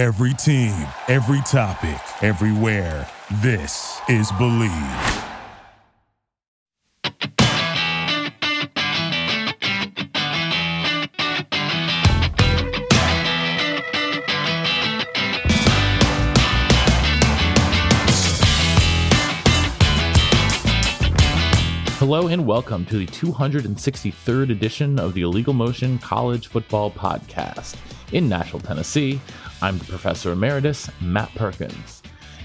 Every team, every topic, everywhere. This is Believe. Hello and welcome to the 263rd edition of the Illegal Motion College Football Podcast. In Nashville, Tennessee, I'm the Professor Emeritus, Matt Perkins.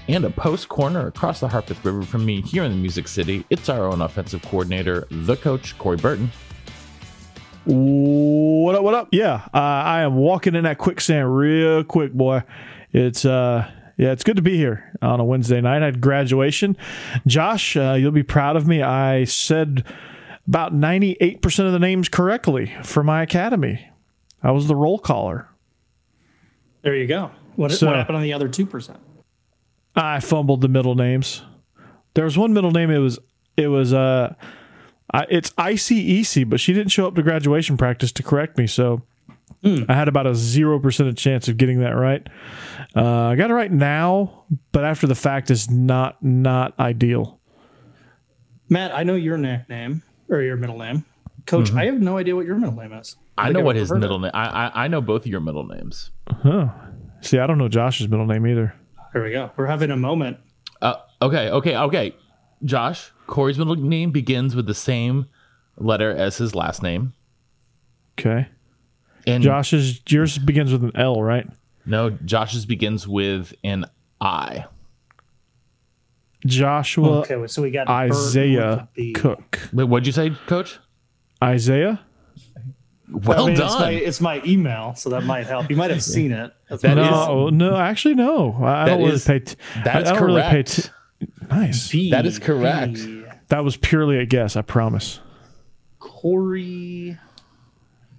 And a post corner across the Harpeth River from me here in the Music City, it's our own offensive coordinator, the coach, Corey Burton. What up? What up? Yeah, uh, I am walking in that quicksand real quick, boy. It's uh, yeah, it's good to be here on a Wednesday night. I had graduation. Josh, uh, you'll be proud of me. I said about ninety-eight percent of the names correctly for my academy. I was the roll caller. There you go. What, So- what happened on the other two percent? I fumbled the middle names. There was one middle name. It was it was uh, I, it's ICEC, but she didn't show up to graduation practice to correct me. So I had about a zero percent chance of getting that right. Uh, I got it right now, but after the fact is not not ideal. Matt, I know your nickname or your middle name. Coach, I have no idea what your middle name is. I think know I've what his middle name. I, I I know both of your middle names. Huh. See, I don't know Josh's middle name either. Here we go. We're having a moment. Uh, okay, okay, okay. Josh, Corey's middle name begins with the same letter as his last name. Okay. And Josh's yours begins with an L, right? no, Josh's begins with an I. Joshua okay, so we got Isaiah with a B. Cook. Wait, what'd you say, Coach? Isaiah? Well I mean, done. It's my, it's my email, so that might help. You might have seen it. That's That what is- it is. No, no, actually, no. I, I That don't really is- pay. T- that I, don't really pay correct. t- nice. B, That is correct. B. That was purely a guess. I promise. Corey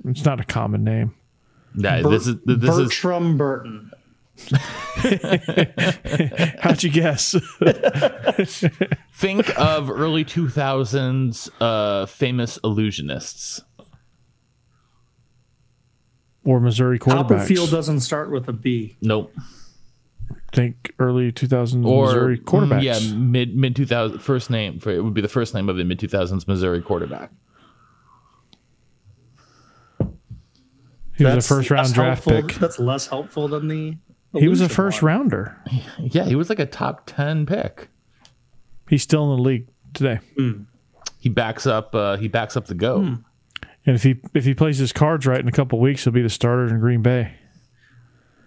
It's not a common name. Yeah, Bert- this is this is Bertram Burton. How'd you guess? think of early 2000s uh famous illusionists. or Missouri quarterbacks? Copperfield doesn't start with a B. Nope. Think early 2000s Or Missouri quarterbacks. mm, Yeah, mid mid 2000 first name for it would be the first name of the mid 2000s Missouri quarterback. he was a first round draft helpful- pick. That's less helpful than the. He was a first one. rounder. Yeah, he was like a top 10 pick. He's still in the league today. He backs up uh he backs up the go. And if he if he plays his cards right in a couple weeks, he'll be the starter in Green Bay.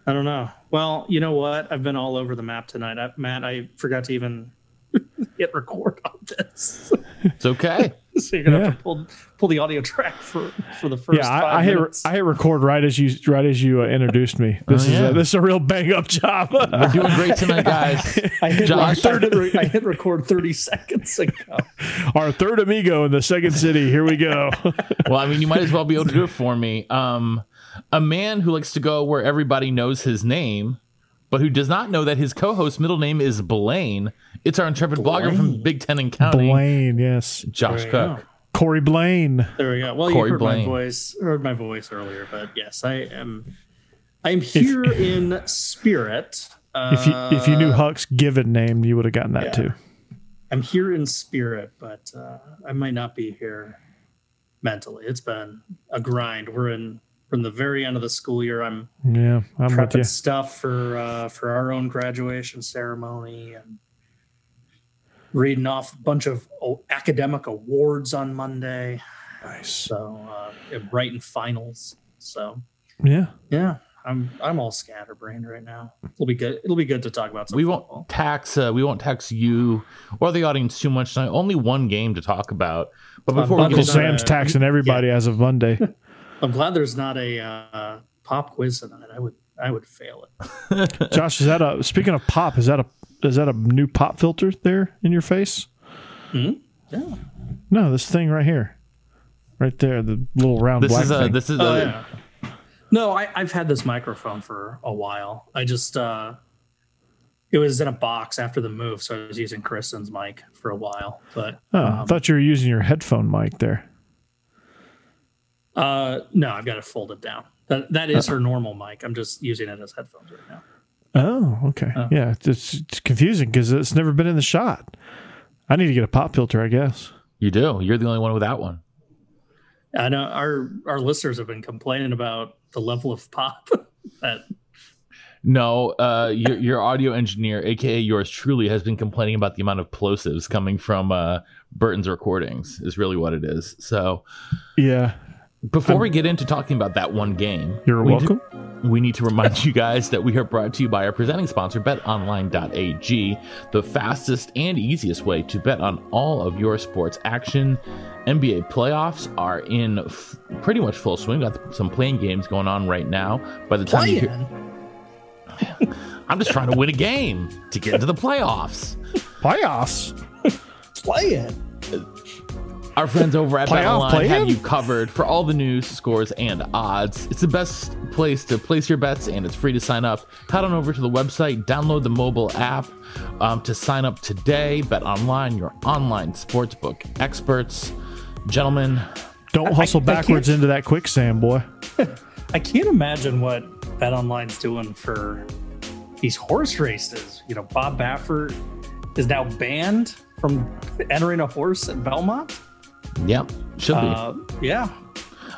I don't know. Well, you know what? I've been all over the map tonight. I, Matt, I forgot to even hit record on this. It's okay. so you're gonna Yeah. have to pull pull the audio track for for the first. Yeah, five I, I hit. I hit record right as you right as you uh, introduced me. This Oh, is yeah. a, this is a real bang up job. We're doing great tonight, guys. I hit, Josh. I, hit, re- I hit record 30 seconds ago. Our third amigo in the second city. Here we go. Well, I mean, you might as well be able to do it for me. Um, a man who likes to go where everybody knows his name, but who does not know that his co-host middle name is Blaine. It's our intrepid blogger from Big Ten and County, Blaine, yes. Josh Cook. go. Corey Blaine. There we go. Well, Corey you heard Blaine. my voice, heard my voice earlier, but yes, I am. I am here in spirit. Uh, If you if you knew Huck's given name, you would have gotten that yeah. too. I'm here in spirit, but uh, I might not be here mentally. It's been a grind. We're in we're the very end of the school year. I'm Yeah, I'm with you. prepping stuff for uh, for our own graduation ceremony and reading off a bunch of academic awards on Monday. Nice. So uh, and writing finals. So Yeah. yeah, I'm I'm all scatterbrained right now. It'll be good. It'll be good to talk about some We football. won't tax. Uh, we won't tax you or the audience too much tonight. Only one game to talk about. But before we Uncle Uncle get Sam's taxing everybody as of Monday. I'm glad there's not a uh, pop quiz tonight. I would I would fail it. Josh, is that a speaking of pop? Is that a is that a new pop filter there in your face? Yeah. No, this thing right here, right there, the little round this black is a thing. this is Oh a yeah. No, I, I've had this microphone for a while. I just uh it was in a box after the move, so I was using Kristen's mic for a while. But oh, I thought you were using your headphone mic there. Uh no, I've got to fold it folded down. That that is her normal mic. I'm just using it as headphones right now. Oh, okay. Yeah, it's, it's confusing because it's never been in the shot. I need to get a pop filter, I guess. You do. You're the only one without one. I know our our listeners have been complaining about the level of pop that No, uh, your your audio engineer, aka yours truly, has been complaining about the amount of plosives coming from uh, Burton's recordings. Is really what it is. So Yeah, before we get into talking about that one game, you're we welcome. we need to remind you guys that we are brought to you by our presenting sponsor, BetOnline.ag, the fastest and easiest way to bet on all of your sports action. NBA playoffs are in f- pretty much full swing. Got some playing games going on right now. By the time you hear. I'm just trying to win a game to get into the playoffs. Playoffs. Playing. Uh, Our friends over at BetOnline have play-in? you covered for all the news, scores, and odds. It's the best place to place your bets, and it's free to sign up. Head on over to the website, download the mobile app um, to sign up today. BetOnline, your online sportsbook experts. Gentlemen, Don't hustle I backwards can't- into that quicksand, boy. I can't imagine what BetOnline's doing for these horse races. You know, Bob Baffert is now banned from entering a horse at Belmont. Yep, should be. Uh, yeah,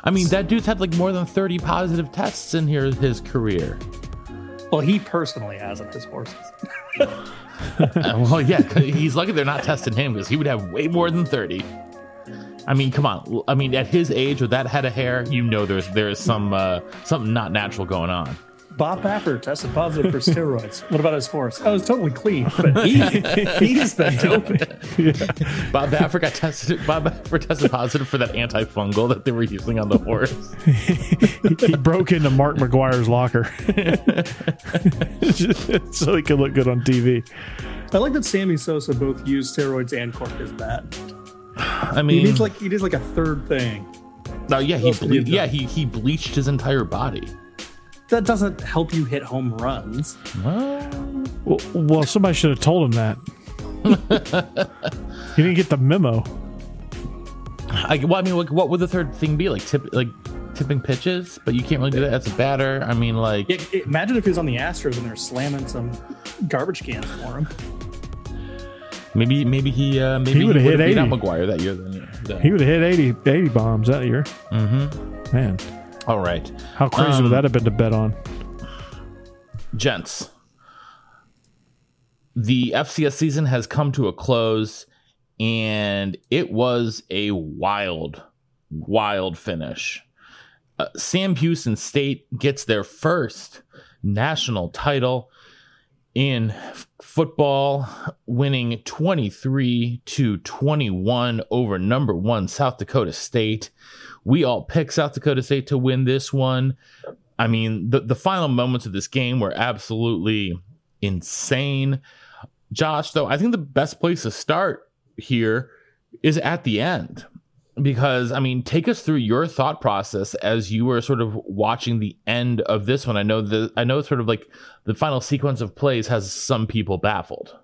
I mean, that dude's had like more than 30 positive tests in here his career. well, he personally hasn't his horses. Uh, well, yeah, he's lucky they're not testing him because he would have way more than 30. I mean, come on. I mean, at his age with that head of hair, you know there's there's some uh, something not natural going on. Bob Baffert tested positive for steroids. What about his horse? Oh, it's totally clean, but he he's been doping. Bob Baffert got tested. Bob Baffert tested positive for that antifungal that they were using on the horse. he broke into Mark McGwire's locker so he could look good on TV. I like that Sammy Sosa both used steroids and corked his bat. I mean, He mean, needs like he needs like a third thing. no, yeah, he else ble- yeah he he bleached his entire body. That doesn't help you hit home runs. Well, well somebody should have told him that. he didn't get the memo. I, well, I mean, like, what would the third thing be? Like tip, like tipping pitches, but you can't really do that as a batter. I mean, like, Yeah, imagine if he was on the Astros and they're slamming some garbage cans for him. maybe maybe he uh, maybe he, would've hit 80. out McGwire that year. Then, yeah. He would have hit 80, 80 bombs that year. Mm-hmm. Man, All right, how crazy Um, would that have been to bet on? gents. The FCS season has come to a close, and it was a wild, wild finish. Uh, Sam Houston State gets their first national title in f- football, winning 23 to 21 over number one South Dakota State. We all picked South Dakota State to win this one. I mean, the, the final moments of this game were absolutely insane. Josh, though, I think the best place to start here is at the end. Because, I mean, take us through your thought process as you were sort of watching the end of this one. I know the I know sort of like the final sequence of plays has some people baffled.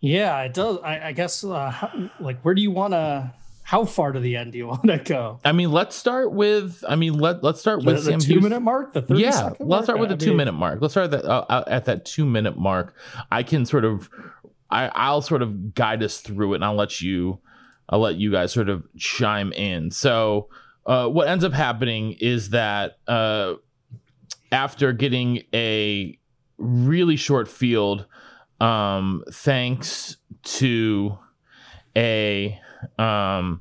Yeah, it does. I, I guess, uh, like, where do you want to? How far to the end do you want to go? I mean, let's start with I mean, let let's start with the Sam two minute mark, the thirty yeah second let's start mark? with the I two mean, minute mark. Let's start at that, uh, uh, at that two minute mark. I can sort of I, i'll sort of guide us through it and i'll let you i'll let you guys sort of chime in. So uh, what ends up happening is that uh, after getting a really short field um, thanks to a um,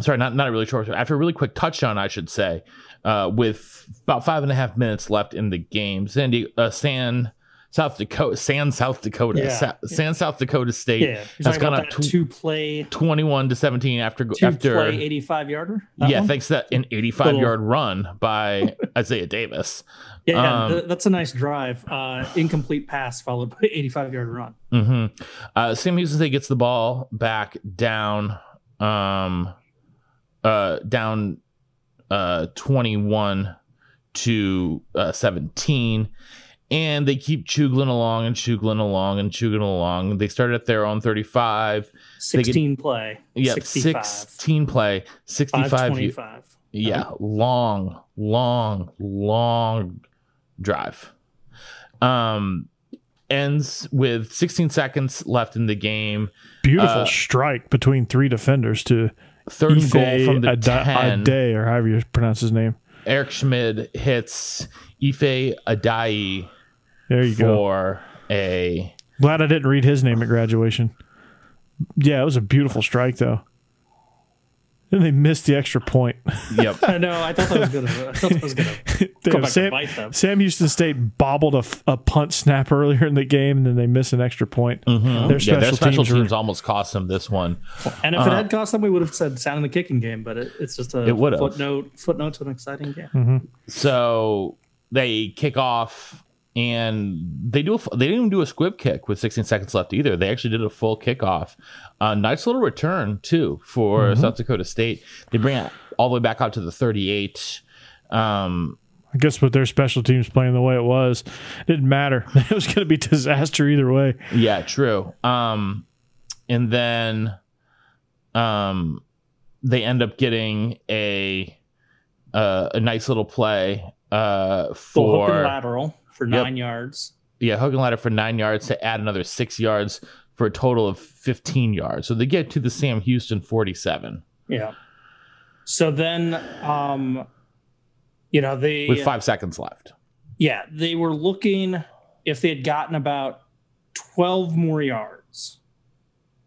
sorry not not a really short after a really quick touchdown i should say uh, with about five and a half minutes left in the game. Sandy, uh, San, South Dakota, San, South Dakota, Yeah. Sa- San, South Dakota State Yeah, has gone up to two play, 21 to 17 after two after play eighty five yarder. yeah, thanks to that an 85 Little- yard run by Isaiah Davis. yeah, um, th- that's a nice drive. Uh, incomplete pass followed by eighty five yard run. hmm Uh, Sam Houston State gets the ball back down, um, uh, down, uh, twenty-one to uh, seventeen, and they keep chugling along and chugling along and chugling along. They start at their own thirty-five. They get- Sixteen play. Yep, 65. sixteen play, sixty-five. 525. Yeah, long, long, long drive. Um, ends with 16 seconds left in the game. Beautiful Uh, strike between three defenders to Third Ife goal from the Ade- 10. Ade, or however you pronounce his name. Eric Schmid hits Ife Adeyi There you go. for a Glad I didn't read his name at graduation. Yeah, it was a beautiful strike though. And they missed the extra point. yep. I know. I thought that was gonna. I thought that was gonna go Damn, back Sam, and bite them. Sam Houston State bobbled a, f- a punt snap earlier in the game, and then they miss an extra point. Their special, Mm-hmm. yeah, their special teams, were- teams almost cost them this one. And if it had cost them, we would have said sound in the kicking game. But it, it's just a It would've. footnote. Footnote to an exciting game. Mm-hmm. So they kick off and they do a, f- they didn't even do a squib kick with 16 seconds left either. They actually did a full kickoff. A nice little return too for Mm-hmm. South Dakota State. They bring it all the way back out to the 38. Um, I guess with their special teams playing the way it was, it didn't matter. It was going to be disaster either way. Yeah, true. Um, and then, um, they end up getting a uh, a nice little play uh Full hook and for lateral for Yep. nine yards. yeah hook and ladder for nine yards to add another six yards for a total of fifteen yards. So they get to the Sam Houston forty-seven Yeah. So then, um, you know, they with five seconds left. yeah they were looking if they had gotten about twelve more yards,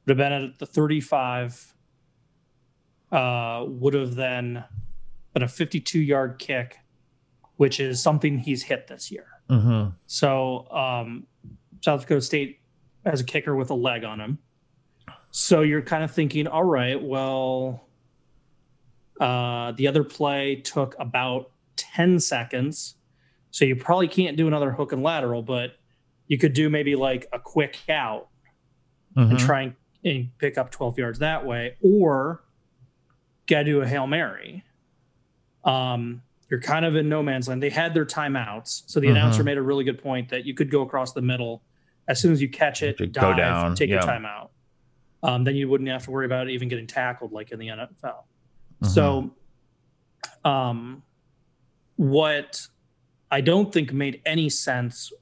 would have been at the thirty-five. Uh, would have then been a fifty-two yard kick, which is something he's hit this year. Mm-hmm. So um, South Dakota State has a kicker with a leg on him. So you're kind of thinking, all right, well, uh, the other play took about 10 seconds. So you probably can't do another hook and lateral, but you could do maybe like a quick out and try and, and pick up 12 yards that way, or gotta do a Hail Mary. Um, you're kind of in no man's land. They had their timeouts. So the Mhm. announcer made a really good point that you could go across the middle. As soon as you catch it, dive, go down, take your timeout. Um, then you wouldn't have to worry about even getting tackled like in the NFL. Mm-hmm. So, um, what I don't think made any sense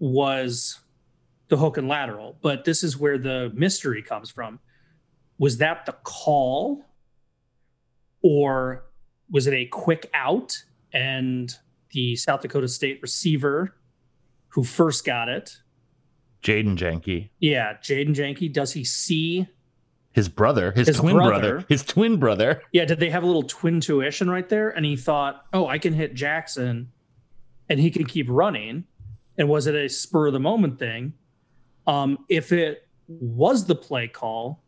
was the hook and lateral, but this is where the mystery comes from. Was that the call, or was it a quick out and the South Dakota State receiver who first got it? Jaden Janke, Yeah, Jaden Janke. Does he see his brother, his, His twin brother. brother. his twin brother. Yeah, did they have a little twin tuition right there? And he thought, oh, I can hit Jaxon and he can keep running. And was it a spur of the moment thing? Um, if it was the play call,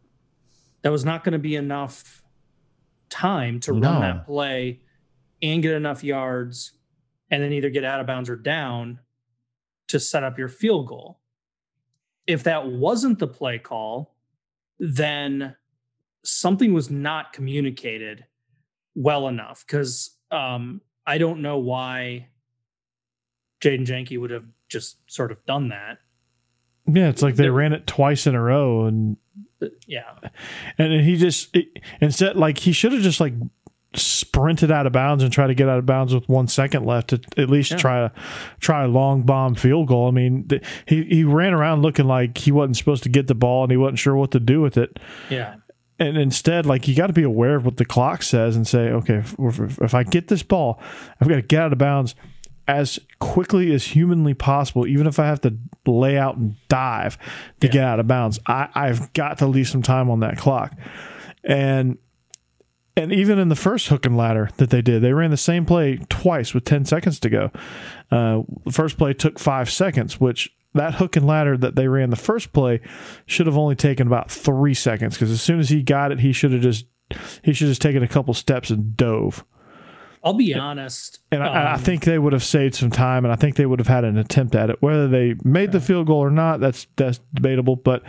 that was not going to be enough time to No. run that play and get enough yards and then either get out of bounds or down to set up your field goal. If that wasn't the play call, then something was not communicated well enough because um, I don't know why Jaden Janke would have just sort of done that. Yeah, it's like they ran it twice in a row, and But, yeah, and he just it, instead like he should have just like sprinted out of bounds and tried to get out of bounds with one second left to at least Yeah. try a try a long bomb field goal. I mean, th- he he ran around looking like he wasn't supposed to get the ball and he wasn't sure what to do with it. yeah, And instead, like you got to be aware of what the clock says and say, okay, if, if, if I get this ball, I've got to get out of bounds as quickly as humanly possible, even if I have to lay out and dive to get out of bounds. I, I've got to leave some time on that clock. And and even in the first hook and ladder that they did, they ran the same play twice with 10 seconds to go. Uh, the first play took five seconds, which that hook and ladder that they ran the first play should have only taken about three seconds because as soon as he got it, he should have just he should have just taken a couple steps and dove. I'll be honest. And I, I um, think they would have saved some time, and I think they would have had an attempt at it. Whether they made the field goal or not, that's that's debatable. But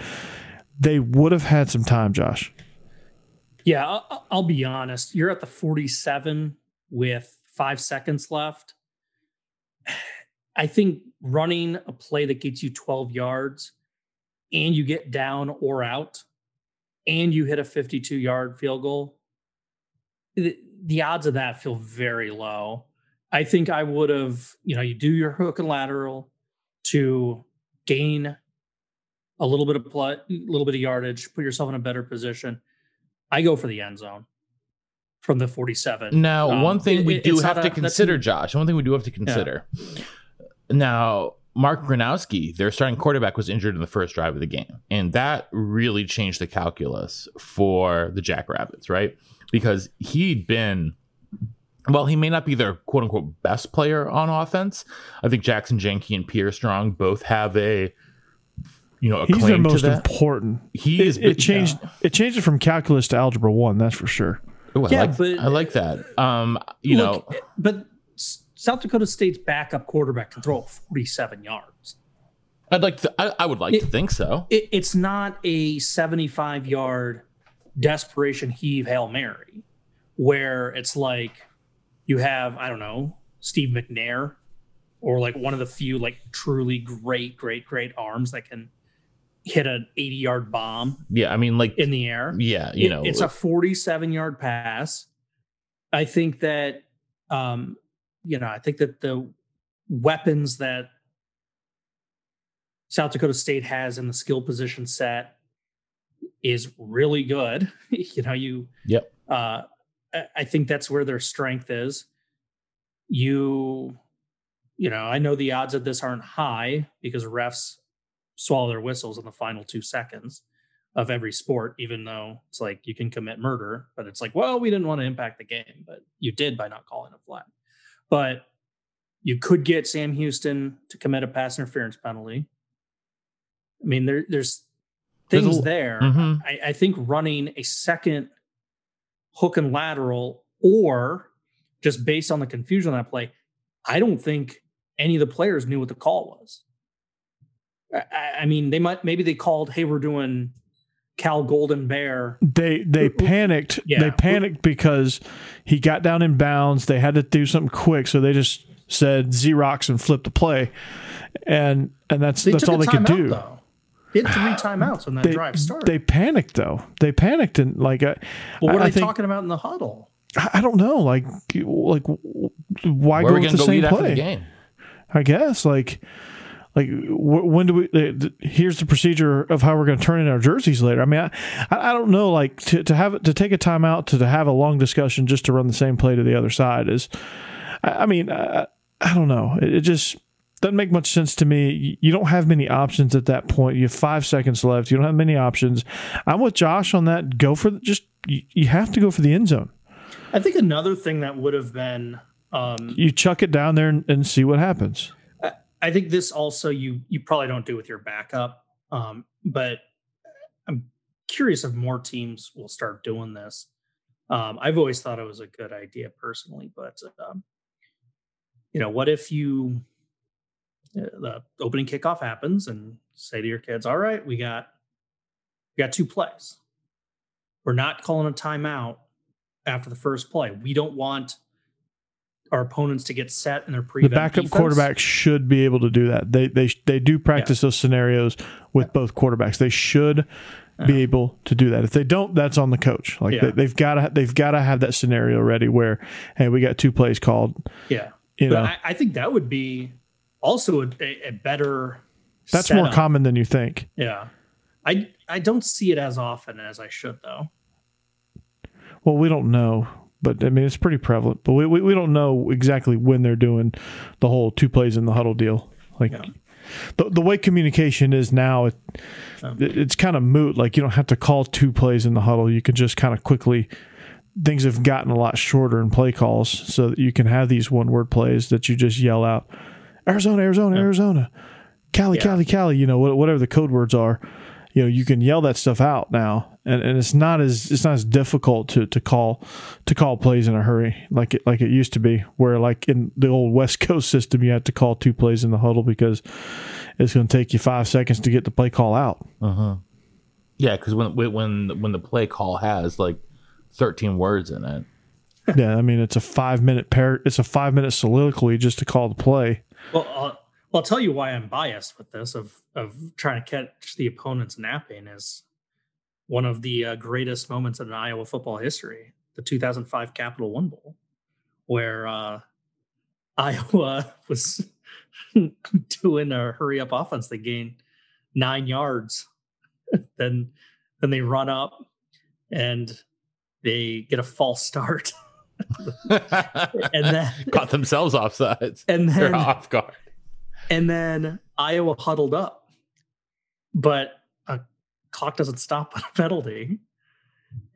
they would have had some time, Josh. Yeah, I'll, I'll be honest. You're at the 47 with five seconds left. I think running a play that gets you 12 yards and you get down or out and you hit a 52 yard field goal, the, odds of that feel very low. I think I would have, you know, you do your hook and lateral, to gain a little bit of play, a little bit of yardage, put yourself in a better position. I go for the end zone from the 47. Now, Um, one thing we it- do have to a- consider, Josh, one thing we do have to consider. Now, Mark Gronowski, their starting quarterback, was injured in the first drive of the game. And that really changed the calculus for the Jackrabbits, right? Because he'd been, well, he may not be their quote unquote best player on offense. I think Jaxon Janke and Pierre Strong both have a, you know, a He's their claim to most that. important. He It, is it changed. It changed it from calculus to algebra one. That's for sure. Ooh, I Yeah, like, but- I like that. Um, you Look, know, but South Dakota State's backup quarterback can throw 47 yards. I'd like to. I, I would like to think so. It, it's not a 75 yard desperation heave Hail Mary where it's like you have, I don't know, Steve McNair or like one of the few like truly great, great, great arms that can hit an 80 yard bomb Yeah, I mean, like, in the air. yeah, you It- know, it's a 47 yard pass. I think that, um, you know, I think that the weapons that South Dakota State has in the skill position set is really good. you know, you, Yep. uh, I- think that's where their strength is. You, you know, I know the odds of this aren't high because refs swallow their whistles in the final two seconds of every sport, even though it's like you can commit murder, but it's like, well, we didn't want to impact the game, but you did by not calling a flag. But you could get Sam Houston to commit a pass interference penalty. I mean, there, there's There's a things l- there. Mhm. I, I think running a second hook and lateral, or just based on the confusion on that play, I don't think any of the players knew what the call was. I, I mean, they might maybe they called, "Hey, we're doing Cal Golden Bear." They they panicked. Yeah. They panicked because he got down in bounds. They had to do something quick, so they just said Xerox and flipped the play, and and that's They that's all they could do. Though. They had three timeouts when that They, drive started. they panicked though. They panicked and like I, well, what I- are I they think- talking about in the huddle? I I don't know. Like like why where go with the go same eat after the play? game? I guess like like when do we? Here's the procedure of how we're going to turn in our jerseys later. I mean, I, I I don't know. Like to, to have to take a timeout to, to have a long discussion just to run the same play to the other side is. I, I mean, I, I don't know. It, it just doesn't make much sense to me. You- don't have many options at that point. You have five seconds left. You don't have many options. I'm with Josh on that. Go for the, just. You, have to go for the end zone. I think another thing that would have been um, You chuck it down there and, and see what happens. I think this also you you probably don't do with your backup, um, but I'm curious if more teams will start doing this. Um, I've always thought it was a good idea personally, but um, you know, what if you the opening kickoff happens and say to your kids, "All right, we got we got two plays. We're not calling a timeout after the first play. We don't want." Our opponents to get set in their pre. The backup defense. quarterback should be able to do that. They they they do practice those scenarios with both quarterbacks. They should be uh-huh. able to do that. If they don't, that's on the coach. Like Yeah. they, they've got to they've got to have that scenario ready where hey, we got two plays called. Yeah. You but know, I, I think that would be also a, a, better. that's more common than you think. Yeah, I I don't see it as often as I should though. Well, we don't know, but I mean it's pretty prevalent. But we we, we don't know exactly when they're doing the whole two plays in the huddle deal. Like Yeah. the the way communication is now, it, Um, it- it's kind of moot. Like you don't have to call two plays in the huddle. You can just kind of quickly. Things have gotten a lot shorter in play calls, so that you can have these one word plays that you just yell out, Arizona, Arizona, Arizona, Cali, Yeah. Cali, Cali. You know wha- whatever the code words are. You know you can yell that stuff out now, and, and it's not as it's not as difficult to, to call to call plays in a hurry like it like it used to be. Where like in the old West Coast system, you had to call two plays in the huddle because it's going to take you five seconds to get the play call out. Uh-huh. Yeah, because when when when the play call has like thirteen words in it, yeah, I mean it's a five minute par- it's a five minute soliloquy just to call the play. Well, I'll, I'll tell you why I'm biased with this of of trying to catch the opponent's napping is one of the uh, greatest moments in Iowa football history, the 2005 Capital One Bowl, where uh, Iowa was doing a hurry up offense. They gain nine yards. then then they run up and they get a false start. and then caught themselves offsides and They're off guard. and then Iowa huddled up, but a clock doesn't stop on a penalty.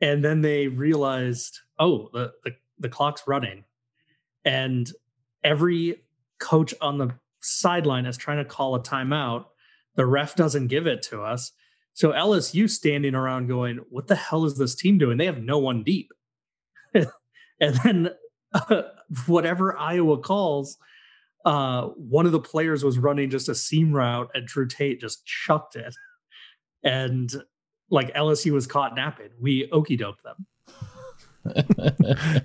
And then they realized, oh, the, the, the clock's running. And every coach on the sideline is trying to call a timeout. The ref doesn't give it to us. So LSU standing around going, what the hell is this team doing? They have no one deep. And then uh, whatever Iowa calls, uh, one of the players was running just a seam route and Drew Tate just chucked it. And like LSU was caught napping. We okey doked them.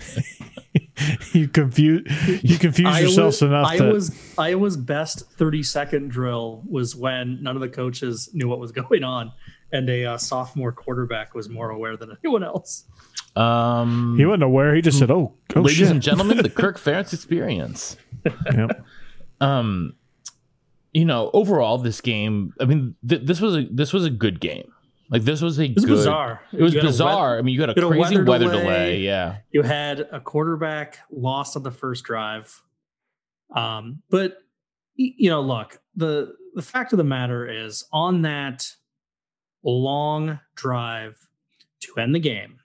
you confuse you confuse yourself enough that Iowa's Iowa's best 30 second drill was when none of the coaches knew what was going on and a uh, sophomore quarterback was more aware than anyone else. Um, he wasn't aware. He just said, "Oh, oh ladies shit." and gentlemen, the Kirk Ferentz experience. Yep. Um, you know, overall, this game. I mean, th- this was a this was a good game. Like this was a It was good. bizarre. It was You had a bizarre. wet- I mean, you had a you had a crazy weather weather, delay. delay. Yeah. you had a quarterback lost on the first drive. Um, but you know, look, the the fact of the matter is on that long drive to end the game,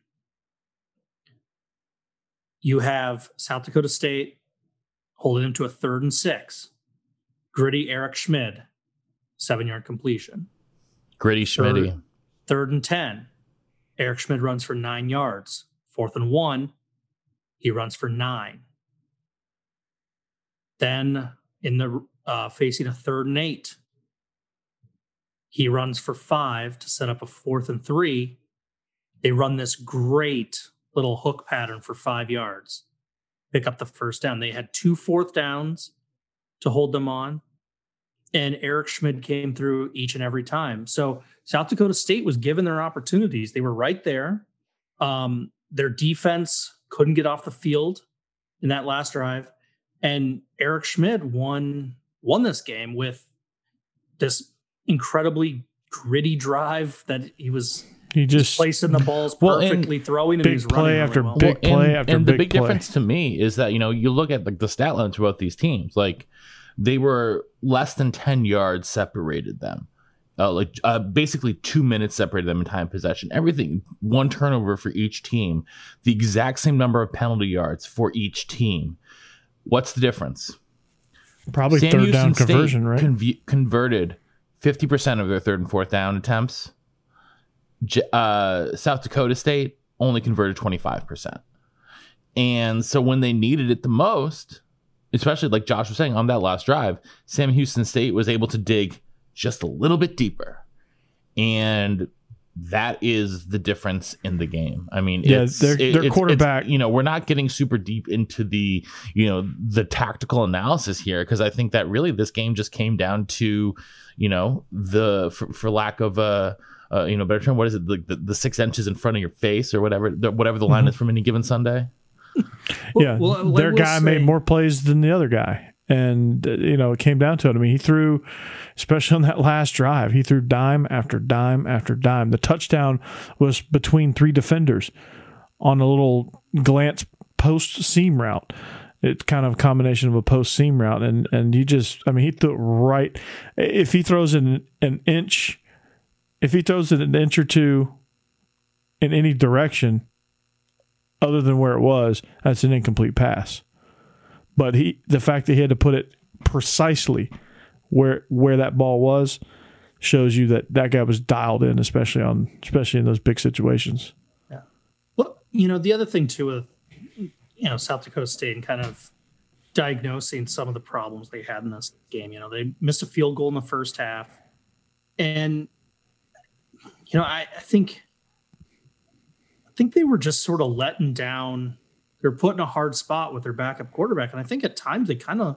you have South Dakota State holding them to a third and six. Gritty Eric Schmid, seven yard completion. Gritty Schmitty. Third and 10. Eric Schmid runs for nine yards. Fourth and one, he runs for nine. Then in the uh, facing a third and eight, he runs for five to set up a fourth and three. They run this great little hook pattern for five yards, pick up the first down. They had two fourth downs to hold them on and Eric Schmid came through each and every time. So South Dakota State was given their opportunities. They were right there. Um, their defense couldn't get off the field in that last drive, and Eric Schmid won won this game with this incredibly gritty drive that he was He just placing the balls Well, perfectly, throwing, and big he was play running after really well. big and, play after and the big big play. difference to me is that you know you look at like the stat line throughout these teams like they were less than 10 yards separated them uh, like uh, basically two minutes separated them in time of possession everything one turnover for each team the exact same number of penalty yards for each team what's the difference probably Sam third Houston down State conversion, right? conv- converted 50% of their third and fourth down attempts. Uh, South Dakota State only converted 25%. And so when they needed it the most, especially like Josh was saying on that last drive, Sam Houston State was able to dig just a little bit deeper. And that is the difference in the game. I mean, Yeah, it's, their- it- their quarterback- you know, we're not getting super deep into the, you know, the tactical analysis here because I think that really this game just came down to, you know, the for, for lack of a, uh, you know, better term, what is it, the, the, the six inches in front of your face or whatever, the, whatever the Mm-hmm. line is from any given Sunday. yeah, Well, I their will guy say- made more plays than the other guy, and uh, you know it came down to it. I mean, he threw, especially on that last drive, he threw dime after dime after dime. The touchdown was between three defenders on a little glance post seam route. It's kind of a combination of a post seam route, and and you just, I mean, he threw it right. If he throws it an, an inch, if he throws it an inch or two in any direction, other than where it was, that's an incomplete pass. But he, the fact that he had to put it precisely where where that ball was, shows you that that guy was dialed in, especially on especially in those big situations. Yeah. Well, you know, the other thing too with you know South Dakota State and kind of diagnosing some of the problems they had in this game. You know, they missed a field goal in the first half, and you know, I, I think I think they were just sort of letting down. They're put in a hard spot with their backup quarterback, and I think at times they kind of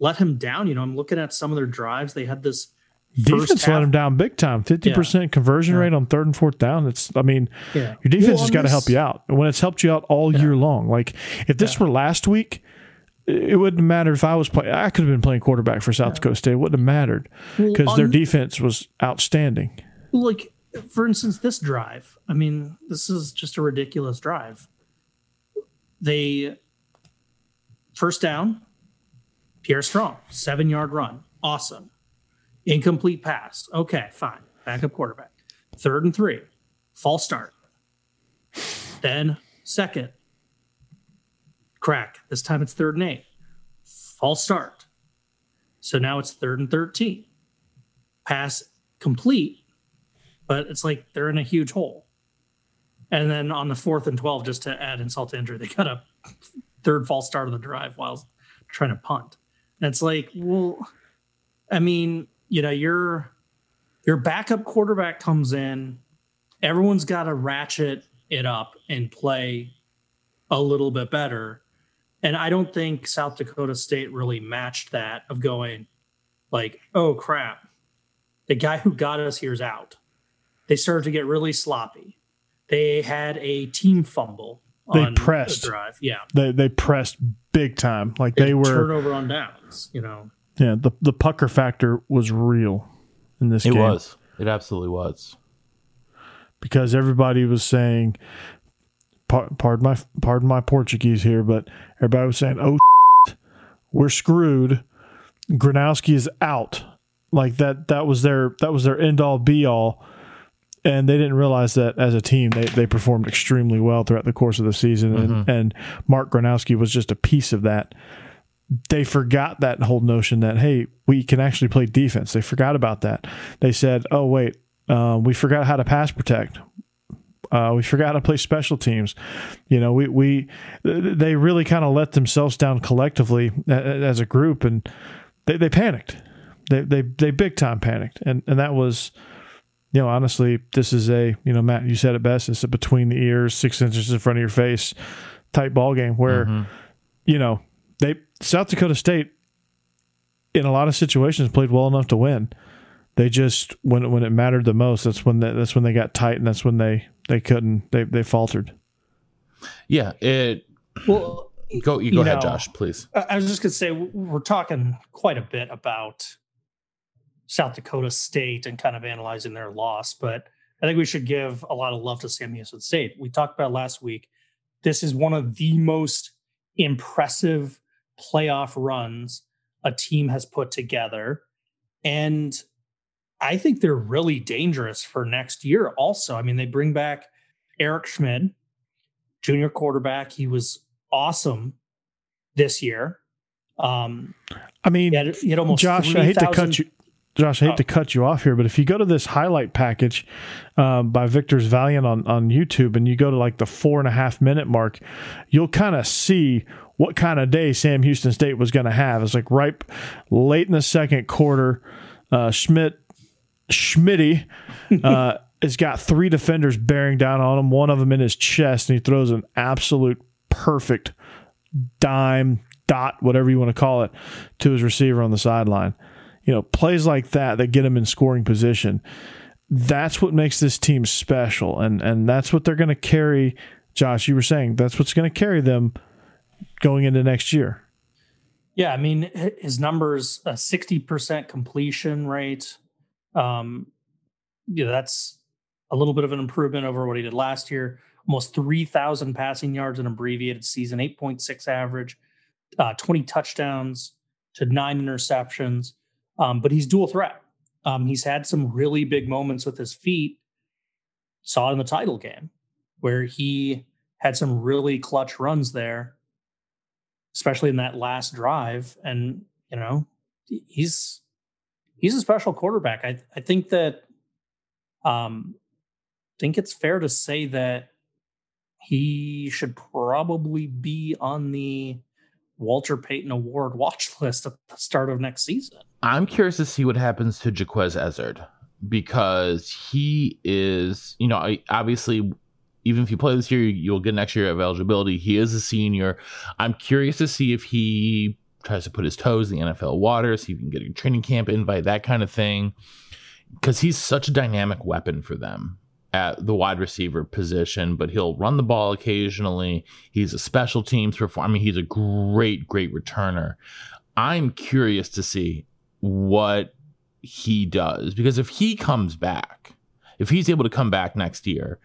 let him down. You know, I'm looking at some of their drives. They had this Defense let him down big time. Fifty percent conversion Yeah. rate on third and fourth down. It's I mean, Yeah. your defense Well, has got to help you out. And when it's helped you out all year long, like if this were last week, it wouldn't matter if I was playing. I could have been playing quarterback for South Dakota State. It wouldn't have mattered because Well, their defense was outstanding. like for instance this drive. I mean this is just a ridiculous drive. They first down pierre strong seven yard run. Awesome. Incomplete pass. Okay fine. Backup quarterback. Third and three. False start. Then second. Crack. This time it's third and eight. False start. So now it's third and 13 pass complete but it's like they're in a huge hole. And then on the fourth and 12, just to add insult to injury, they got a third false start of the drive while trying to punt. And it's like, well, I mean, you know, your your backup quarterback comes in, everyone's got to ratchet it up and play a little bit better. And I don't think South Dakota State really matched that of going like, oh crap, the guy who got us here's out they started to get really sloppy. They had a team fumble. They on pressed. the drive. Yeah, They they pressed big time. Like they were. turnover on downs. You know, Yeah, the the pucker factor was real in this game. It game was. It absolutely was. because everybody was saying, pardon my pardon my Portuguese here, but everybody was saying, "Oh, we're screwed." Gronowski is out. Like that. That was their that was their end all be all. And they didn't realize that as a team, they, they performed extremely well throughout the course of the season. And, and Mark Gronowski was just a piece of that. They forgot that whole notion that, hey, we can actually play defense. They forgot about that. They said, oh, wait, uh, we forgot how to pass protect. Uh, we forgot how to play special teams. You know, we, we they really kind of let themselves down collectively as a group, and they, they panicked. They, they they big time panicked, and and that was, you know, honestly, this is a you know Matt, you said it best. It's a between the ears, six inches in front of your face type ball game where, mm-hmm. you know, they South Dakota State in a lot of situations played well enough to win. They just when when it mattered the most, that's when they, that's when they got tight, and that's when they they couldn't they they faltered. Yeah. It. well, Go. You go You ahead, know, Josh. Please. I I was just gonna say we're talking quite a bit about South Dakota State and kind of analyzing their loss, but I think we should give a lot of love to Sam Houston State. We talked about last week. This is one of the most impressive playoff runs a team has put together, and I think they're really dangerous for next year. Also, I mean, they bring back Eric Schmid, junior quarterback. He was awesome this year. Um, I mean, he had, he had almost Josh, I hate to cut you. Josh, I hate Oh. to cut you off here, but if you go to this highlight package um, by Victor's Valiant on, on YouTube and you go to like the four and a half minute mark, you'll kind of see what kind of day Sam Houston State was going to have. It's like right late in the second quarter, uh, Schmid, Schmitty, uh, has got three defenders bearing down on him, one of them in his chest, and he throws an absolute perfect dime, dot, whatever you want to call it, to his receiver on the sideline. You know, plays like that that get him in scoring position. That's what makes this team special, and and that's what they're going to carry. Josh, you were saying that's what's going to carry them going into next year. Yeah, I mean his numbers a sixty percent completion rate. Um, yeah, that's a little bit of an improvement over what he did last year. Almost three thousand passing yards in abbreviated season, eight point six average, uh, twenty touchdowns to nine interceptions. Um, but he's dual threat. Um, he's had some really big moments with his feet. Saw it in the title game where he had some really clutch runs there especially in that last drive. And you know, he's he's a special quarterback. I I think that um think it's fair to say that he should probably be on the Walter Payton Award watch list at the start of next season. I'm curious to see what happens to Jequez Ezzard because he is, you know, obviously, even if you play this year, you'll get an extra year of eligibility. He is a senior. I'm curious to see if he tries to put his toes in the NFL water, see if he can get a training camp invite, that kind of thing, because he's such a dynamic weapon for them. At the wide receiver position, but he'll run the ball occasionally. He's a special teams performer. I mean, he's a great, great returner. I'm curious to see what he does because if he comes back, if he's able to come back next year,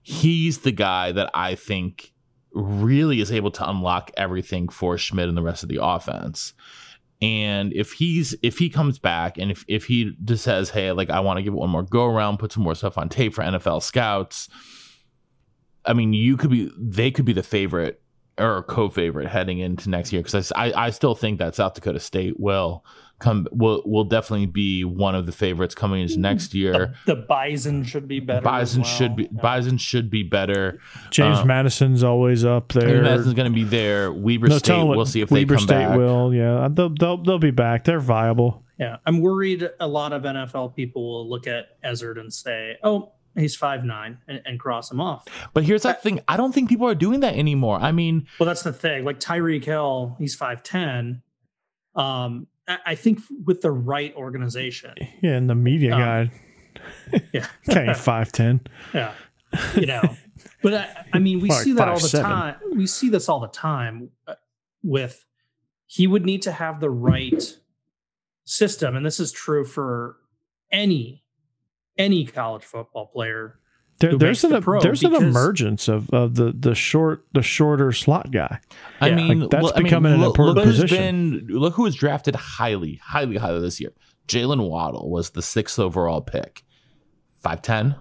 he's the guy that I think really is able to unlock everything for Schmid and the rest of the offense. And if he's if he comes back and if if he just says, "Hey, like I want to give it one more go around, put some more stuff on tape for NFL scouts," I mean, you could be they could be the favorite or co-favorite heading into next year because I I still think that South Dakota State will come will will definitely be one of the favorites coming into next year. The, the Bison should be better. Bison well. should be Yeah. Bison should be better. James Um, Madison's always up there. James Madison's going to be there. Weber No, State. what We'll see if Weber they come State back. will. Yeah, they'll, they'll they'll be back. They're viable. Yeah, I'm worried. A lot of NFL people will look at Ezzard and say, "Oh, he's five nine, and, and cross him off." But here's the thing: I don't think people are doing that anymore. I mean, Well, that's the thing. Like Tyreek Hill, he's five ten. Um, I, think with the right organization, Yeah, and the media Um, guy yeah, five ten. yeah, you know. But I, I mean, we Like see that all the 5'7". time. We see this all the time. uh, With he would need to have the right system, and this is true for any any college football player. There, there's an the there's an emergence of, of the the short the shorter slot guy. I Yeah, mean, like, that's well, I mean, becoming an look, important look position. been look who was drafted highly, highly, highly this year. Jalen Waddle was the sixth overall pick, five ten.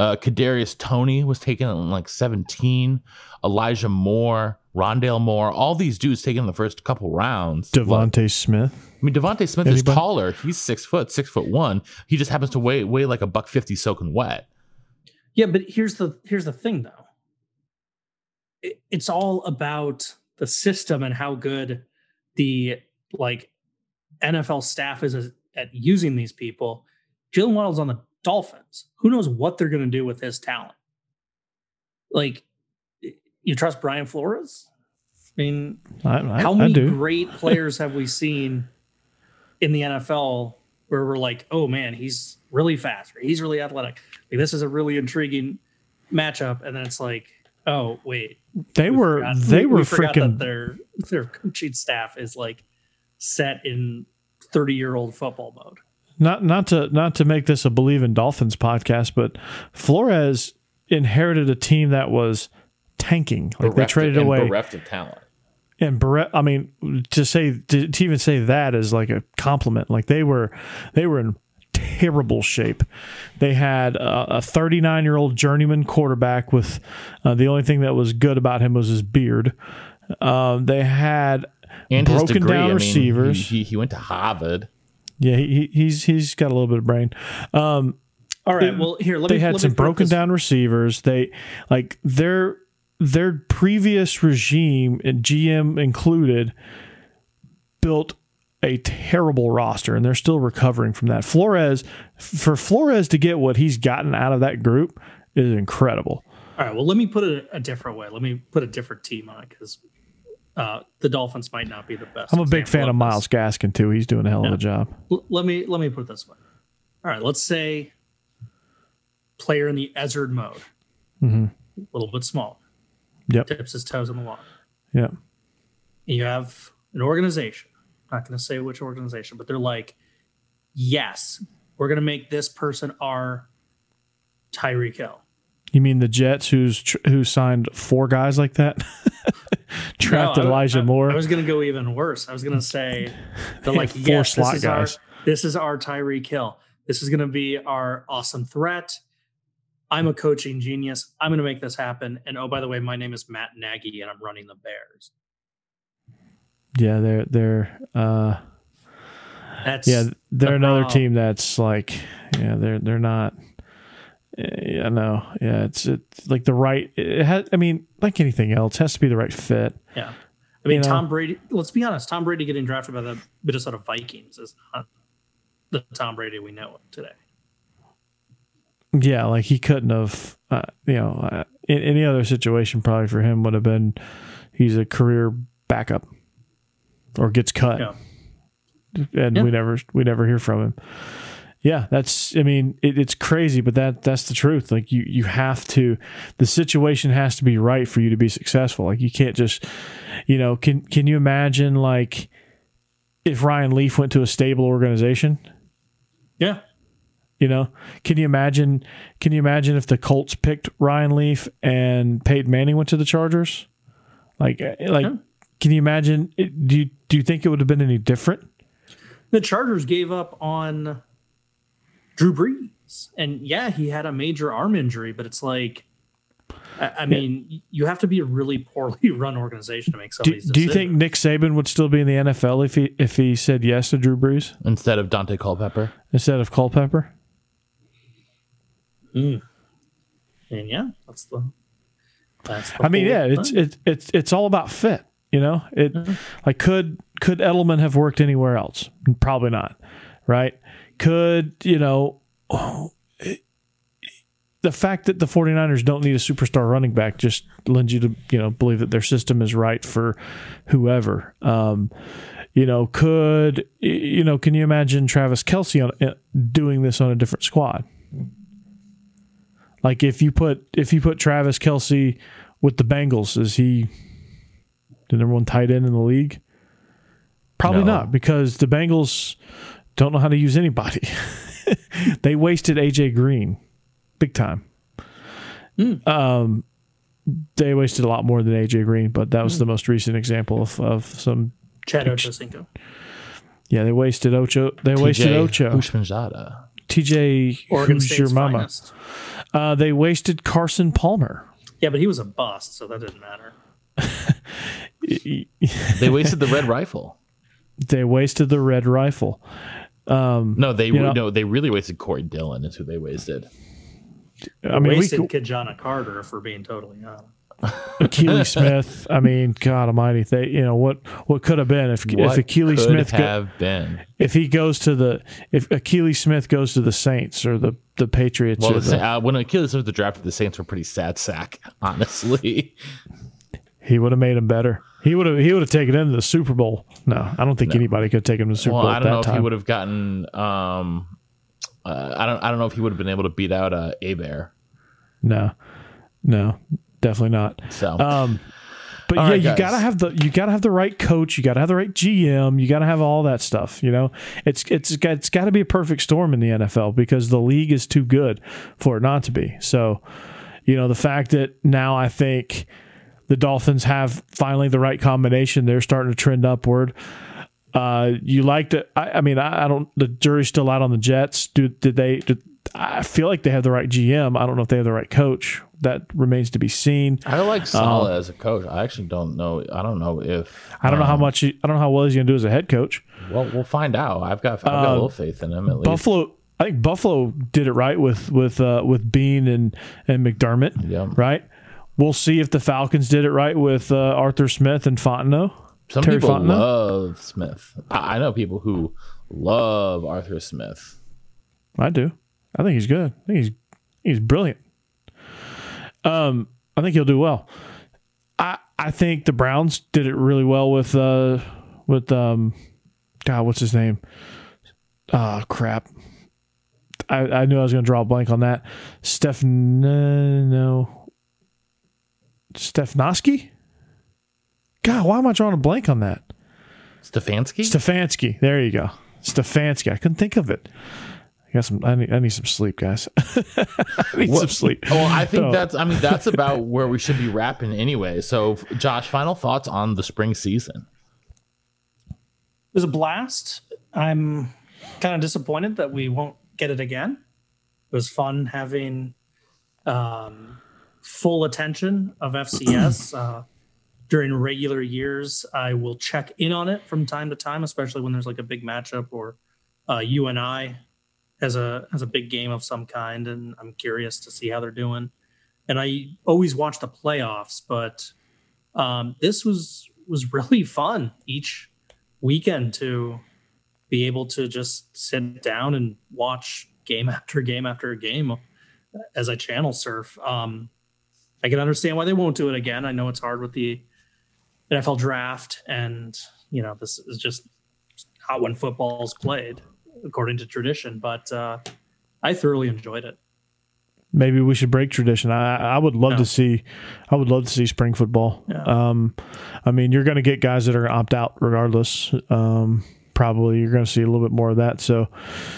Uh, Kadarius Toney was taken in like seventeen. Elijah Moore, Rondale Moore, all these dudes taken in the first couple rounds. DeVonta Smith. I mean, DeVonta Smith is taller. He's six foot, six foot one. He just happens to weigh weigh like a buck fifty soaking wet. Yeah, but here's the here's the thing though. It, it's all about the system and how good the like NFL staff is at using these people. Jalen Waddle's on the Dolphins. Who knows what they're going to do with his talent? Like, you trust Brian Flores? I mean, I, I, how many great players have we seen in the NFL where we're like, oh man, he's really fast, or he's really athletic. Like, this is a really intriguing matchup, and then it's like, oh wait, They we were forgot- they we- were we freaking that their their coaching staff is like set in thirty year old football mode. not not to not to make this a Bleav in Dolphins podcast, but Flores inherited a team that was tanking. Like they traded away bereft of talent. And Barrett, I mean, to say to, to even say that is like a compliment. Like they were, they were in terrible shape. They had a 39 year old journeyman quarterback with uh, the only thing that was good about him was his beard. Um, they had And broken degree, down I mean, receivers. He, he, he went to Harvard. yeah, he, he's he's got a little bit of brain. Um, All right, well here let me they me. had let some me broken this- down receivers. They like their their previous regime and GM included built a terrible roster and they're still recovering from that. Flores for Flores to get what he's gotten out of that group is incredible. All right, well let me put it a different way. Let me put a different team on it because uh, the Dolphins might not be the best. I'm a big fan of. Myles Gaskin too. He's doing a hell of a job. L- let me let me put it this way. All right, let's say player in the Ezzard mode, Mhm. a little bit small, Yep. dips his toes in the water. Yeah. You have an organization. I'm not going to say which organization, but they're like, yes, we're going to make this person our Tyreek Hill. You mean the Jets who's tr- who signed four guys like that? Trapped No, Elijah I- Moore. I was going to go even worse. I was going to say, they're like, four yes, slot this is, our, guys. this is our Tyreek Hill. This is going to be our awesome threat. I'm a coaching genius. I'm going to make this happen. And oh, by the way, my name is Matt Nagy, and I'm running the Bears. yeah, they're they're uh That's yeah they're another problem. team that's like yeah they're they're not yeah no yeah it's it's like the right it has i mean like anything else has to be the right fit yeah. I mean, you know. Tom Brady. Let's be honest. Tom Brady getting drafted by the Minnesota Vikings is not the Tom Brady we know today. Yeah like he couldn't have uh, you know uh, in any other situation probably for him would have been he's a career backup or gets cut Yeah. and Yeah. we never we never hear from him Yeah, that's. I mean, it, it's crazy, but that that's the truth. Like you, you have to. The situation has to be right for you to be successful. Like you can't just, you know. Can Can you imagine like if Ryan Leaf went to a stable organization? Yeah. You know, can you imagine? Can you imagine if the Colts picked Ryan Leaf and Peyton Manning went to the Chargers? Like, eh, like, Yeah. can you imagine? Do you do you think it would have been any different? The Chargers gave up on Drew Brees. And yeah, he had a major arm injury, but it's like, I, I mean, you have to be a really poorly run organization to make some Do, of these do you think. Nick Saban would still be in the NFL if he if he said yes to Drew Brees Instead of Daunte Culpepper. instead of Culpepper? And yeah, that's the. That's the I mean, yeah, it's thing. it's it's it's all about fit. You know, it like could could Edelman have worked anywhere else? Probably not. Right? Could you know? The fact that the 49ers don't need a superstar running back just lends you to, you know, believe that their system is right for whoever. Um, you know, could you know? Can you imagine Travis Kelce on uh, doing this on a different squad? Like if you put if you put Travis Kelce with the Bengals, is he the number one tight end in the league? Probably No. not, because the Bengals don't know how to use anybody. they wasted AJ Green big time. Um, they wasted a lot more than AJ Green, but that was the most recent example of, of some. Chad Ochocinco. Yeah, they wasted Ocho. They wasted Ocho. Houshmandzadeh. TJ, Oregon who's State's your mama? finest. Uh, they wasted Carson Palmer. Yeah, but he was a bust, so that didn't matter. They wasted the red rifle. They wasted the red rifle. No, they know- no, they really wasted Corey Dillon. Is who they wasted. I mean, we wasted could, Ki-Jana Carter, if we're being totally honest. Keely Smith. I mean, God Almighty, they you know what what could have been if What if could Smith go, have been? if he goes to the if Akili Smith goes to the Saints or the the Patriots Well, or the, the, uh, when Akili Smith the drafted, the Saints were pretty sad sack, honestly. he would have made him better. He would have he would have taken him to the Super Bowl. No, I don't think anybody could take him to the Super well, Bowl I at don't that know if time. he would have gotten. Um, uh, I don't. I don't know if he would have been able to beat out uh, a bear. no, no, definitely not. So Um, but All yeah, right, you guys. gotta have the you gotta have the right coach. You gotta have the right GM. You gotta have all that stuff. You know, it's it's got it's got to be a perfect storm in the NFL because the league is too good for it not to be. So, you know, the fact that now I think the Dolphins have finally the right combination. They're starting to trend upward. Uh, you like to? I, I mean, I, I don't. The jury's still out on the Jets. Do did they? Did, I feel like they have the right GM. I don't know if they have the right coach. That remains to be seen. I like Saleh as a coach. I actually don't know. I don't know if. I don't know how much. He, I don't know how well he's going to do as a head coach. Well, we'll find out. I've got. I've got a little faith in him at least. Buffalo. I think Buffalo did it right with with uh, with Beane and and McDermott. Yeah. Right. We'll see if the Falcons did it right with uh, Arthur Smith and Fontenot. Some Terry people Fontenot? love Smith. I, I know people who love Arthur Smith. I do. I think he's good. I think he's he's brilliant. Um, I think he'll do well. I I think the Browns did it really well with uh with um God, what's his name? Oh crap. I, I knew I was gonna draw a blank on that. Stefan no Stefanoski? God, why am I drawing a blank on that? Stefanski. Stefanski. There you go. Stefanski. I couldn't think of it. I got some. I need, I need some sleep, guys. I need some sleep. Well, I think Oh. that's. I mean, that's about where we should be wrapping anyway. So, Josh, final thoughts on the spring season. It was a blast. I'm kind of disappointed that we won't get it again. It was fun having um, full attention of FCS. uh, during regular years, I will check in on it from time to time, especially when there's like a big matchup or uh, UNI has a has a big game of some kind, and I'm curious to see how they're doing. And I always watch the playoffs, but um, this was was really fun each weekend to be able to just sit down and watch game after game after game as I channel surf. Um, I can understand why they won't do it again. I know it's hard with the NFL draft, and you know this is just not when football's played. According to tradition. But uh, I thoroughly enjoyed it. Maybe we should break tradition. I I would love No. to see, I would love to see spring football. Yeah. Um, I mean, you're going to get guys that are opt out regardless. Um, probably you're going to see a little bit more of that. So,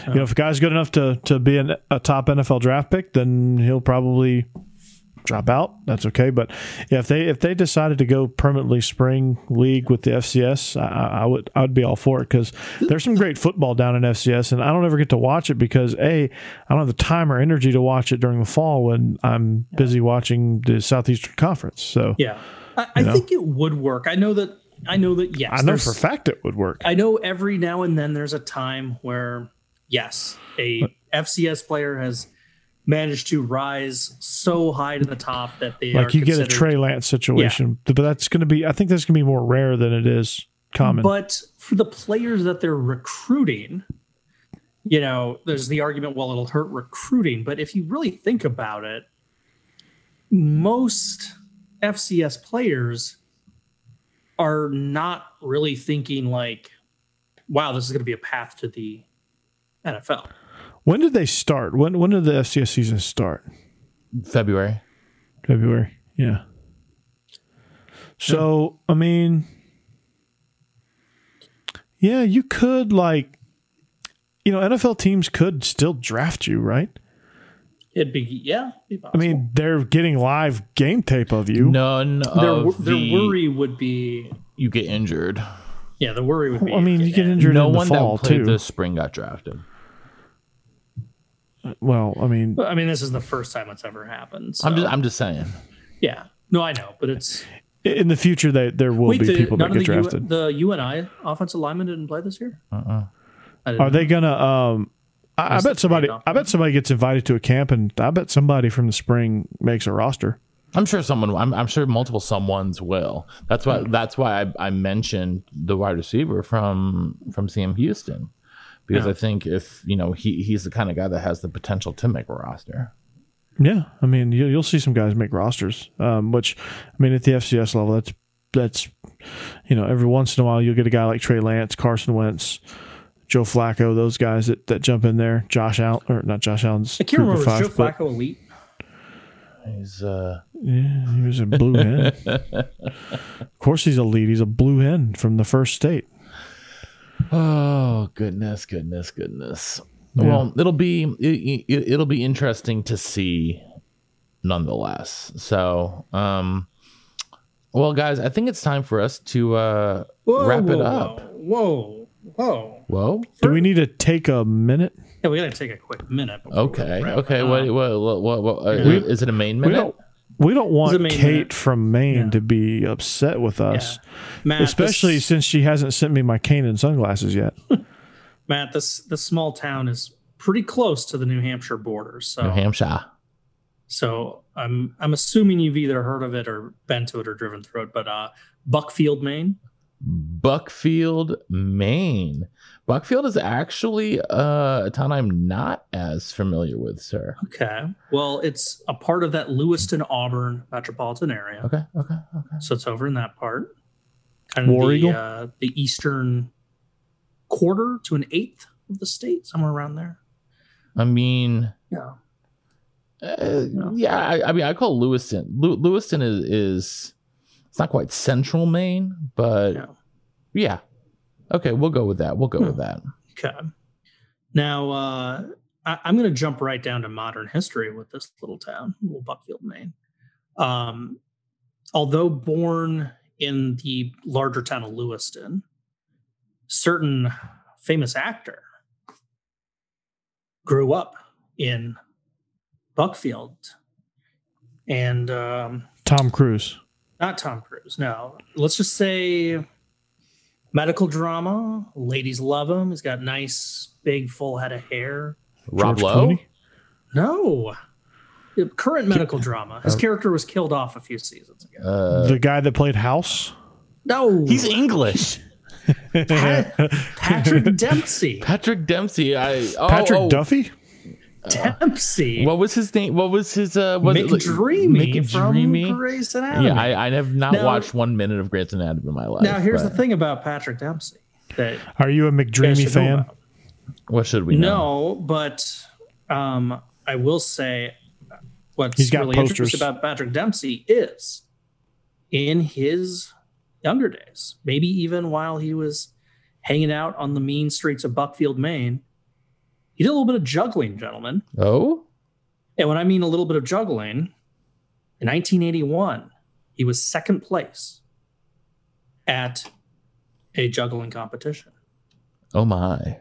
you know, if a guy's good enough to to be an, a top NFL draft pick, then he'll probably drop out. That's okay. But yeah, if they if they decided to go permanently spring league with the FCS, I, I would I would be all for it because there's some great football down in FCS, and I don't ever get to watch it because a I don't have the time or energy to watch it during the fall when I'm busy watching the Southeastern Conference. So Yeah, I, I think it would work. I know that. I know that. Yes, I know for a fact it would work. I know every now and then there's a time where, yes, a FCS player has managed to rise so high to the top that they are like you get a Trey Lance situation, but that's going to be I think that's going to be more rare than it is common. But for the players that they're recruiting, you know, there's the argument, well, it'll hurt recruiting. But if you really think about it, most FCS players are not really thinking like, wow, this is going to be a path to the NFL. When did they start? When when did the FCS season start? February. February. Yeah. So, I mean, yeah, you could like, you know, NFL teams could still draft you, right? It'd be, yeah. be I mean, they're getting live game tape of you. None their, of their the worry would be, you get injured. yeah, the worry would be. I mean, you get injured No in the one fall that played too. this spring got drafted. Well, I mean, I mean, this is the first time it's ever happened. I'm just I'm just saying. yeah. No, I know, but it's in the future, that there will Wait, be the, people none that get the, U, drafted. the UNI offensive lineman didn't play this year. Uh-uh. I didn't Are they gonna? Um, I, I bet somebody. I bet somebody gets invited to a camp, and I bet somebody from the spring makes a roster. I'm sure someone. I'm, I'm sure multiple someone's will. That's why. That's why I, I mentioned the wide receiver from from Sam Houston, because Yeah. I think if you know he he's the kind of guy that has the potential to make a roster. Yeah, I mean, you, you'll see some guys make rosters. Um, which, I mean, at the FCS level, that's that's you know, every once in a while you'll get a guy like Trey Lance, Carson Wentz, Joe Flacco, those guys that, that jump in there. Josh Allen, or not Josh Allen's. I can't group of remember. Was Joe five, but- Flacco elite? He's uh Yeah, he was a blue hen. of course, he's a lead. He's a blue hen from the first state. Oh goodness goodness goodness. Well, it'll be it, it, it'll be interesting to see, nonetheless. So, um, well, guys, I think it's time for us to uh wrap it up. Whoa, whoa. Whoa. Do we need to take a minute? Yeah, we got to take a quick minute. before we Okay. Okay. What? What? What? what, what uh, We- is it a main We minute? Don't. We don't want Kate minute? from Maine Yeah. to be upset with us, Matt, especially this, since she hasn't sent me my cane and sunglasses yet. Matt, this this small town is pretty close to the New Hampshire border, so New Hampshire. so I'm I'm assuming you've either heard of it or been to it or driven through it. But uh, Buckfield, Maine. Buckfield, Maine. Buckfield is actually uh, a town I'm not as familiar with, sir. Okay, well, it's a part of that Lewiston Auburn metropolitan area. Okay. Okay. Okay. So it's over in that part. Kind of War the, Eagle? uh, the eastern quarter to an eighth of the state, somewhere around there. I mean, Yeah. uh, yeah. I, I mean, I call Lewiston. Lew- Lewiston is is it's not quite central Maine, but Yeah. yeah. Okay, we'll go with that. We'll go with that. Okay. Now, uh, I, I'm going to jump right down to modern history with this little town, little Buckfield, Maine. Um, although born in the larger town of Lewiston, certain famous actor grew up in Buckfield, and um, Tom Cruise. not Tom Cruise. No, let's just say medical drama. Ladies love him. He's got nice, big, full head of hair. Rob George Lowe. Clooney? No, current medical drama. His character was killed off a few seasons ago. Uh, the guy that played House. No, he's English. Pat- Patrick Dempsey. Patrick Dempsey. I oh, Patrick oh, Duffy. Dempsey. What was his name? What was his uh? Was it like- McDreamy from McDreamy? Grey's Anatomy. Yeah, I, I have not Now- watched one minute of Grey's Anatomy in my life. now, here's but- the thing about Patrick Dempsey that Are you a McDreamy fan? What should we know? No, but um, I will say what's He's got really posters. interesting about Patrick Dempsey is in his younger days, maybe even while he was hanging out on the mean streets of Buckfield, Maine, he did a little bit of juggling, gentlemen. Oh, And when I mean a little bit of juggling, in 1981, he was second place at a juggling competition. oh my!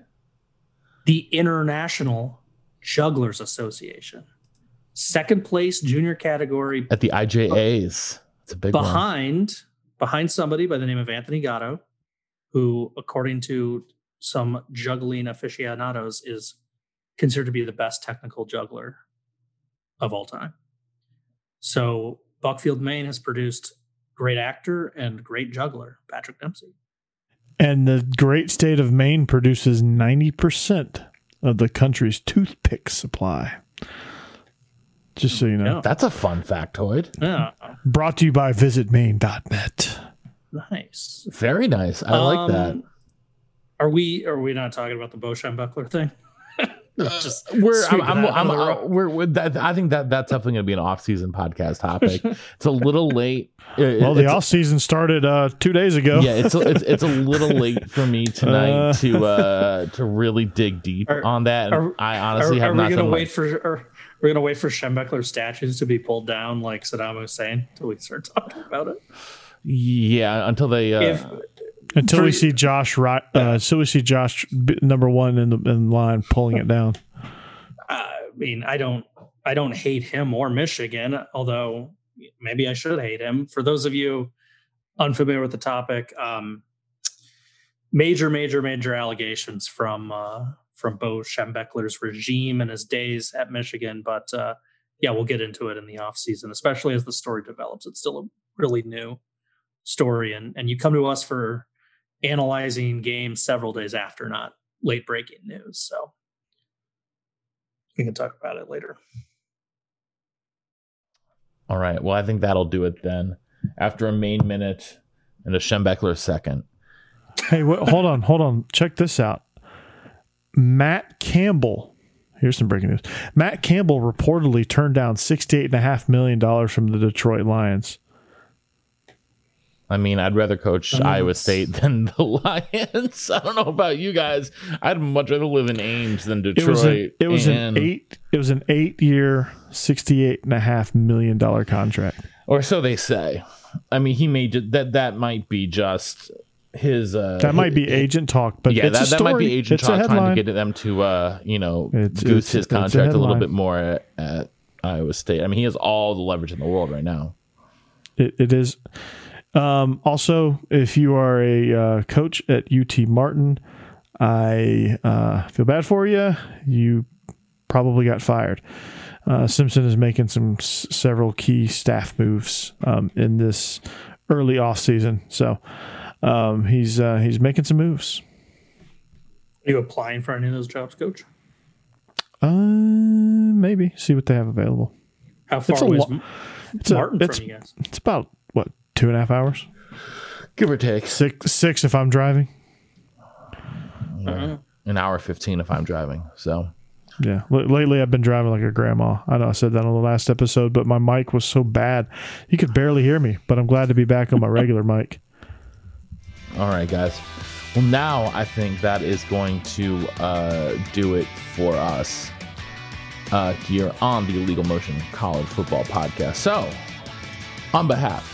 the International Jugglers Association. Second place junior category At the IJAs, it's a big one. behind behind somebody by the name of Anthony Gatto, who, according to some juggling aficionados, is considered to be the best technical juggler of all time. So Buckfield, Maine has produced great actor and great juggler, Patrick Dempsey. And the great state of Maine produces 90% of the country's toothpick supply. Just so you know. Yeah. That's a fun factoid. Yeah, Brought to you by visitmaine.net. nice. Very nice. I like that. Um, Are we are we not talking about the Bo Schembechler thing? Just We're, I'm, I'm, I'm, under the uh, we're, we're that, I think that that's definitely going to be an off-season podcast topic. it's a little late. It- Well, the it's- off season started uh, two days ago. yeah, it's a, it's it's a little late for me tonight Uh. to uh to really dig deep Are- on that. Are- I honestly are have we not gonna wait for? Are, we're gonna wait for Schembechler statues to be pulled down, like Saddam Hussein, until we start talking about it. Yeah, until they. Uh, If Until we see Josh right, uh, until we see Josh number one in the in line pulling it down. I mean, I don't, I don't hate him or Michigan, although maybe I should hate him. For those of you unfamiliar with the topic, um, major, major, major allegations from uh, from Bo Schembechler's regime and his days at Michigan. But uh, yeah, we'll get into it in the off season, especially as the story develops. It's still a really new story, and and you come to us for analyzing games several days after, not late breaking news. So we can talk about it later. all right. Well, I think that'll do it then. After a main minute and a Schembechler second. Hey, wait, hold on, hold on. Check this out. Matt Campbell. Here's some breaking news. Matt Campbell reportedly turned down $68.5 million from the Detroit Lions. I mean, I'd rather coach Iowa State than the Lions. I don't know about you guys. I'd much rather live in Ames than Detroit. It was an, it was and- an eight it was an eight year, $68.5 million contract. or so they say. I mean, he may ju- that that might be just his. Uh, That might be agent talk, but yeah, it's that, a that might story. be agent It's a talk trying to get them to, uh, you know, It's- goose it's- his it's a contract a, little bit more at, at Iowa State. I mean, he has all the leverage in the world right now. It, it is. Um, also, if you are a uh, coach at UT Martin, I uh, feel bad for you. You probably got fired. Uh, Simpson is making some s- several key staff moves um, in this early off season, so um, he's uh, he's making some moves. Are you applying for any of those jobs, Coach? Uh, maybe see what they have available. How far It's away is lo- It's a- Martin it's, from you guys? it's about what two and a half hours, Give or take six six if I'm driving. Uh-huh. an hour fifteen if I'm driving. So Yeah. L- lately, I've been driving like a grandma. I know I said that on the last episode, but my mic was so bad you could barely hear me. But I'm glad to be back on my regular mic. All right, guys. Well, now I think that is going to uh, do it for us uh, here on the Illegal Motion College Football Podcast. So, on behalf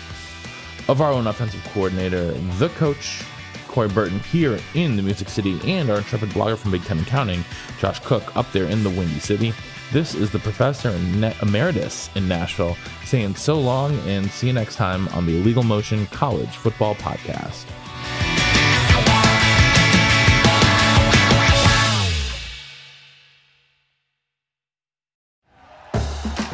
of our own offensive coordinator, the coach, Corey Burton, here in the Music City, and our intrepid blogger from Big Ten and Counting, Josh Cook, up there in the Windy City. This is the professor emeritus in Nashville saying so long and see you next time on the Illegal Motion College Football Podcast.